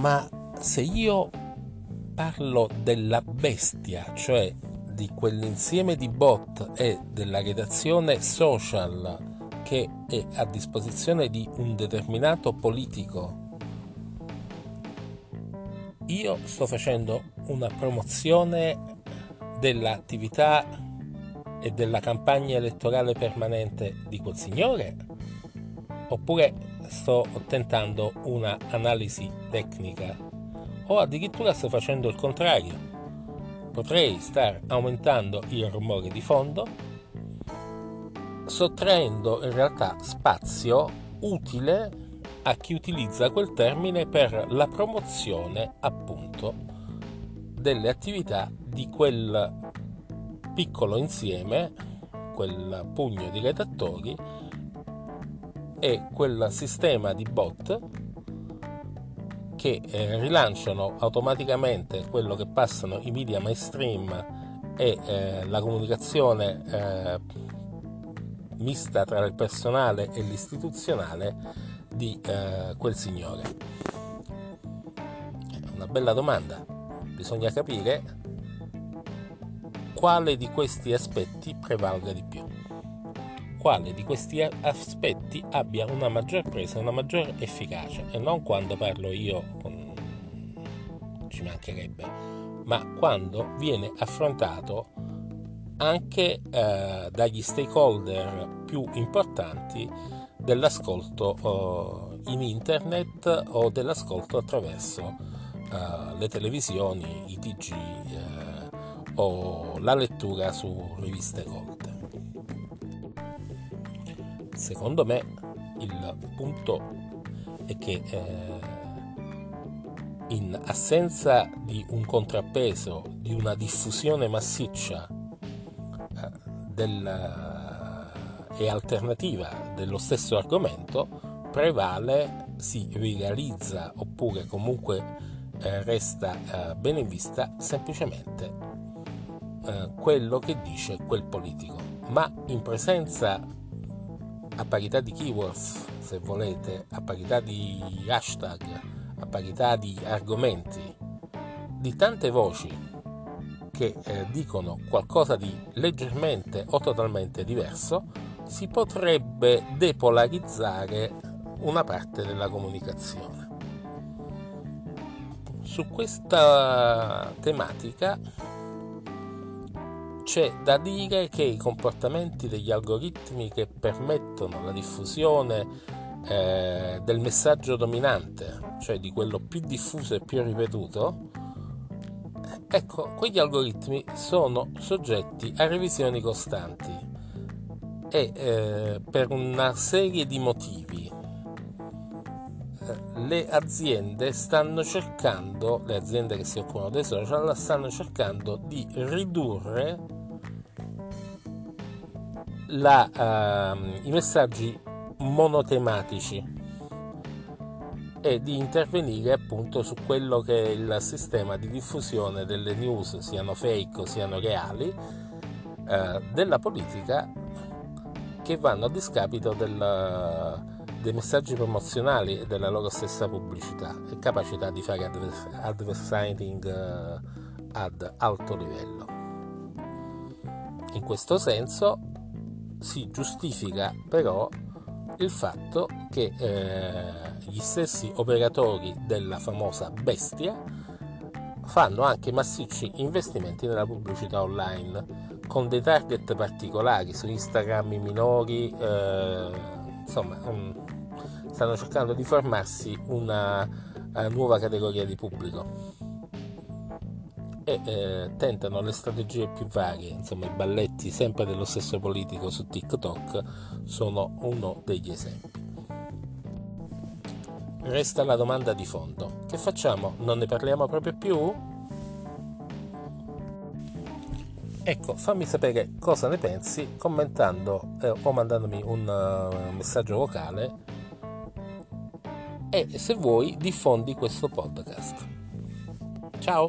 Ma se io parlo della bestia, cioè di quell'insieme di bot e della redazione social che è a disposizione di un determinato politico, io sto facendo una promozione dell'attività e della campagna elettorale permanente di quel signore? Oppure sto tentando una analisi tecnica? O addirittura sto facendo il contrario? Potrei star aumentando il rumore di fondo, sottraendo in realtà spazio utile a chi utilizza quel termine per la promozione appunto delle attività di quel piccolo insieme, quel pugno di redattori e quel sistema di bot che eh, rilanciano automaticamente quello che passano i media mainstream e eh, la comunicazione eh, mista tra il personale e l'istituzionale di eh, quel signore. Una bella domanda, bisogna capire quale di questi aspetti prevalga di più, quale di questi aspetti abbia una maggior presa, una maggior efficacia e non quando parlo io ci mancherebbe, ma quando viene affrontato anche eh, dagli stakeholder più importanti dell'ascolto eh, in internet o dell'ascolto attraverso eh, le televisioni, i TG eh, o la lettura su riviste colte. Secondo me il punto è che eh, in assenza di un contrappeso, di una diffusione massiccia eh, del, e alternativa dello stesso argomento, prevale, si realizza oppure comunque eh, resta eh, ben in vista semplicemente eh, quello che dice quel politico, ma in presenza a parità di keywords, se volete, a parità di hashtag, a parità di argomenti, di tante voci che eh, dicono qualcosa di leggermente o totalmente diverso, si potrebbe depolarizzare una parte della comunicazione. Su questa tematica c'è da dire che i comportamenti degli algoritmi che permettono la diffusione eh, del messaggio dominante, cioè di quello più diffuso e più ripetuto, ecco, quegli algoritmi sono soggetti a revisioni costanti e eh, per una serie di motivi le aziende stanno cercando, le aziende che si occupano dei social, stanno cercando di ridurre la, uh, i messaggi monotematici e di intervenire appunto su quello che è il sistema di diffusione delle news, siano fake o siano reali, uh, della politica che vanno a discapito del, dei messaggi promozionali e della loro stessa pubblicità e capacità di fare advertising uh, ad alto livello. In questo senso si giustifica però il fatto che eh, gli stessi operatori della famosa bestia fanno anche massicci investimenti nella pubblicità online con dei target particolari su Instagram minori eh, insomma um, stanno cercando di formarsi una, una nuova categoria di pubblico e eh, tentano le strategie più varie, insomma i balletti sempre dello stesso politico su TikTok sono uno degli esempi. Resta la domanda di fondo, che facciamo? Non ne parliamo proprio più? Ecco, fammi sapere cosa ne pensi commentando eh, o mandandomi un uh, messaggio vocale e se vuoi diffondi questo podcast. Ciao!